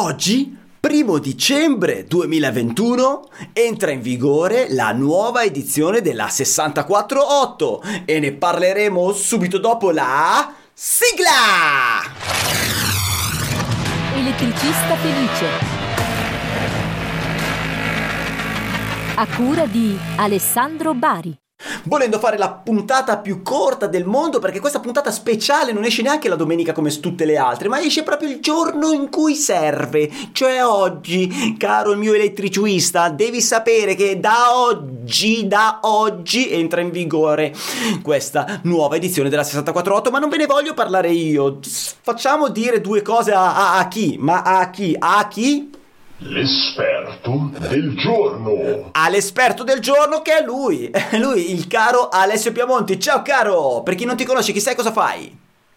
Oggi, primo dicembre 2021, entra in vigore la nuova edizione della 648 e ne parleremo subito dopo la sigla! Elettricista felice. A cura di Alessandro Bari. Volendo fare la puntata più corta del mondo, perché questa puntata speciale non esce neanche la domenica come tutte le altre, ma esce proprio il giorno in cui serve, cioè oggi, caro il mio elettricista, devi sapere che da oggi, da oggi entra in vigore questa nuova edizione della 648, ma non ve ne voglio parlare io. Facciamo dire due cose a, a, a chi, ma a chi? A chi? L'esperto del giorno. All'esperto del giorno che è lui, lui il caro Alessio Piamonti. Ciao caro, per chi non ti conosce, chi sai cosa fai?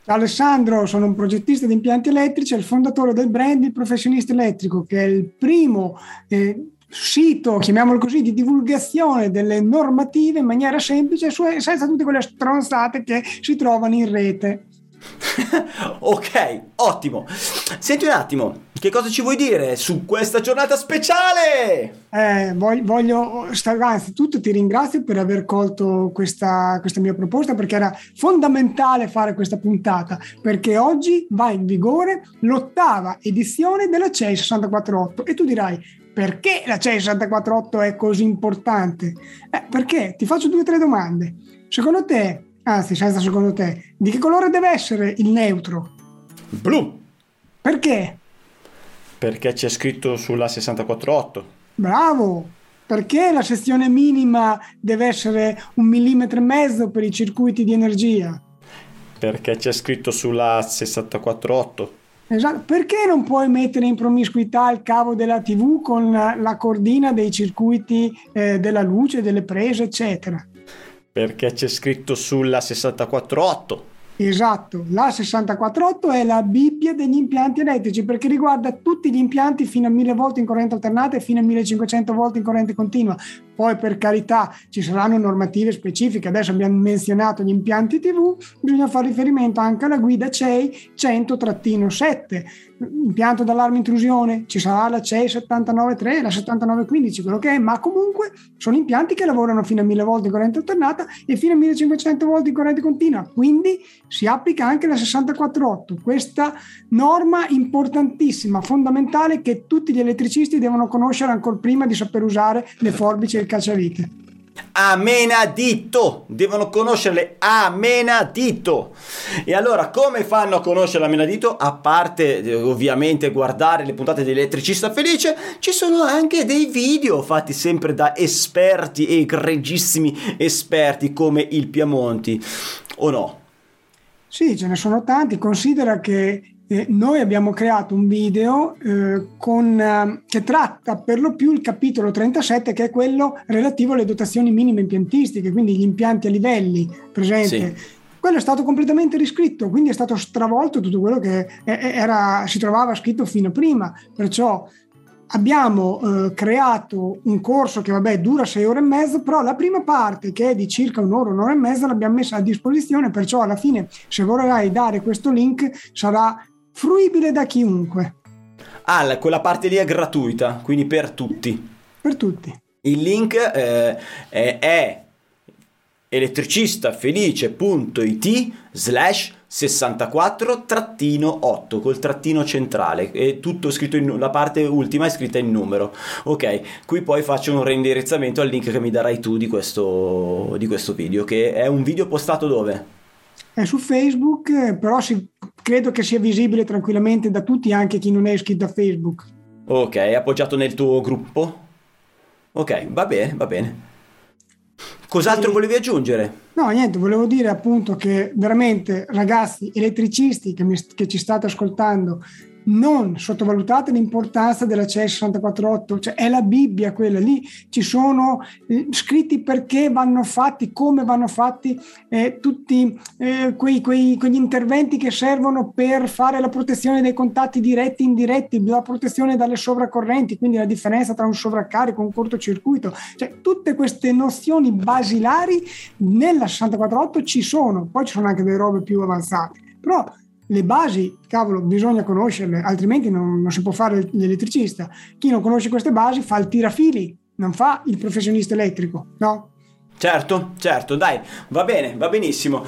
Alessandro, sono un progettista di impianti elettrici e il fondatore del brand Il Professionista Elettrico, che è il primo eh, sito, chiamiamolo così, di divulgazione delle normative in maniera semplice, senza tutte quelle stronzate che si trovano in rete. ok, ottimo. Senti un attimo, che cosa ci vuoi dire su questa giornata speciale? Eh, voglio, voglio anzitutto ti ringrazio per aver colto questa, questa mia proposta perché era fondamentale fare questa puntata perché oggi va in vigore l'ottava edizione della CEI 648 e tu dirai perché la CEI 648 è così importante? Eh, perché ti faccio due o tre domande. Secondo te Anzi, senza secondo te, di che colore deve essere il neutro? Blu. Perché? Perché c'è scritto sulla 648. Bravo! Perché la sezione minima deve essere un millimetro e mezzo per i circuiti di energia? Perché c'è scritto sulla 648. Esatto. Perché non puoi mettere in promiscuità il cavo della TV con la, la cordina dei circuiti eh, della luce, delle prese, eccetera? Perché c'è scritto sulla 648. Esatto, la 648 è la Bibbia degli impianti elettrici perché riguarda tutti gli impianti fino a 1000 volte in corrente alternata e fino a 1500 volte in corrente continua. Poi per carità ci saranno normative specifiche, adesso abbiamo menzionato gli impianti TV, bisogna fare riferimento anche alla guida CEI 100-7 impianto d'allarme intrusione, ci sarà la CEI 79.3, la 79.15, quello che è, ma comunque sono impianti che lavorano fino a 1000 volte in corrente alternata e fino a 1500 volte in corrente continua, quindi si applica anche la 64.8, questa norma importantissima, fondamentale che tutti gli elettricisti devono conoscere ancora prima di saper usare le forbici e il cacciavite a menadito, devono conoscerle a menadito. E allora come fanno a conoscere a menadito? A parte eh, ovviamente guardare le puntate di Elettricista Felice, ci sono anche dei video fatti sempre da esperti e egregissimi esperti come il Piamonti, o no? Sì, ce ne sono tanti. Considera che eh, noi abbiamo creato un video eh, con, eh, che tratta per lo più il capitolo 37, che è quello relativo alle dotazioni minime impiantistiche, quindi gli impianti a livelli presenti. Sì. Quello è stato completamente riscritto, quindi è stato stravolto tutto quello che era, si trovava scritto fino a prima. Perciò abbiamo eh, creato un corso che vabbè dura sei ore e mezzo, però la prima parte che è di circa un'ora, un'ora e mezza l'abbiamo messa a disposizione, perciò alla fine se vorrai dare questo link sarà fruibile da chiunque. Ah, quella parte lì è gratuita, quindi per tutti. Per tutti. Il link eh, è, è elettricistafelice.it slash 64-8 col trattino centrale e tutto scritto in la parte ultima è scritta in numero ok qui poi faccio un reindirizzamento al link che mi darai tu di questo, di questo video che è un video postato dove? È su Facebook però si credo che sia visibile tranquillamente da tutti, anche chi non è iscritto a Facebook. Ok, è appoggiato nel tuo gruppo? Ok, va bene, va bene. Cos'altro volevi aggiungere? No, niente, volevo dire appunto che veramente ragazzi elettricisti che, mi, che ci state ascoltando, non sottovalutate l'importanza della CE 648, cioè è la Bibbia quella, lì ci sono eh, scritti perché vanno fatti, come vanno fatti eh, tutti eh, quei, quei, quegli interventi che servono per fare la protezione dei contatti diretti e indiretti, la protezione dalle sovracorrenti, quindi la differenza tra un sovraccarico e un cortocircuito, cioè tutte queste nozioni basilari nella 648 ci sono, poi ci sono anche delle robe più avanzate, però le basi, cavolo, bisogna conoscerle, altrimenti non, non si può fare l'elettricista. Chi non conosce queste basi fa il tirafili, non fa il professionista elettrico, no? Certo, certo, dai, va bene, va benissimo.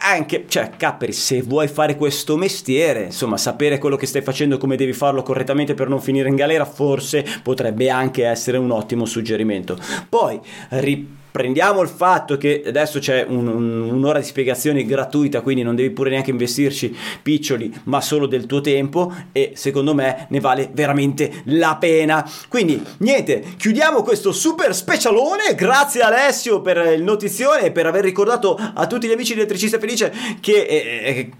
anche, cioè, Capperi, se vuoi fare questo mestiere, insomma, sapere quello che stai facendo e come devi farlo correttamente per non finire in galera, forse potrebbe anche essere un ottimo suggerimento. Poi, ripeto prendiamo il fatto che adesso c'è un, un, un'ora di spiegazioni gratuita, quindi non devi pure neanche investirci piccioli, ma solo del tuo tempo e secondo me ne vale veramente la pena. Quindi niente, chiudiamo questo super specialone. Grazie Alessio per il notizione e per aver ricordato a tutti gli amici di Elettricista Felice che eh, eh,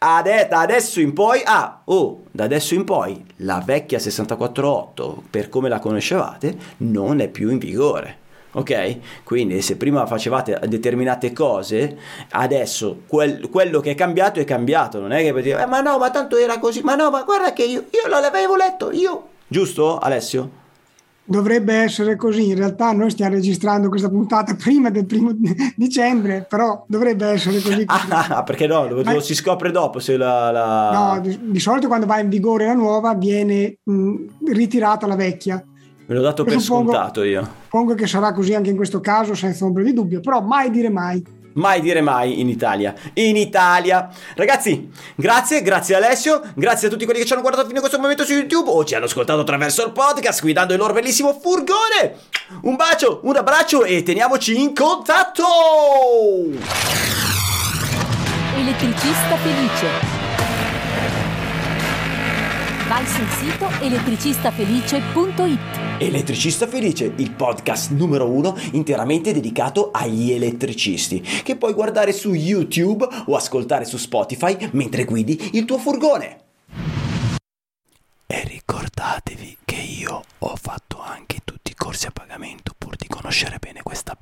cazpiterina da adesso in poi, ah, oh, da adesso in poi la vecchia 648, per come la conoscevate, non è più in vigore. Ok? Quindi se prima facevate determinate cose, adesso quel, quello che è cambiato è cambiato. Non è che dire, eh, ma no, ma tanto era così, ma no, ma guarda che io, io l'avevo letto, io. Giusto, Alessio? Dovrebbe essere così. In realtà noi stiamo registrando questa puntata prima del primo dicembre, però dovrebbe essere così. Ah, perché no? Lo, lo si scopre dopo se la... la... No, di, di, solito quando va in vigore la nuova viene mh, ritirata la vecchia. Me l'ho dato e per suppongo, scontato io. Suppongo che sarà così anche in questo caso, senza ombra di dubbio, però mai dire mai. Mai dire mai in Italia. In Italia. Ragazzi, grazie, grazie Alessio, grazie a tutti quelli che ci hanno guardato fino a questo momento su YouTube o ci hanno ascoltato attraverso il podcast guidando il loro bellissimo furgone. Un bacio, un abbraccio e teniamoci in contatto. Elettricista felice. Vai sul sito elettricistafelice.it Elettricista Felice, il podcast numero uno interamente dedicato agli elettricisti, che puoi guardare su YouTube o ascoltare su Spotify mentre guidi il tuo furgone. E ricordatevi che io ho fatto anche tutti i corsi a pagamento pur di conoscere bene questa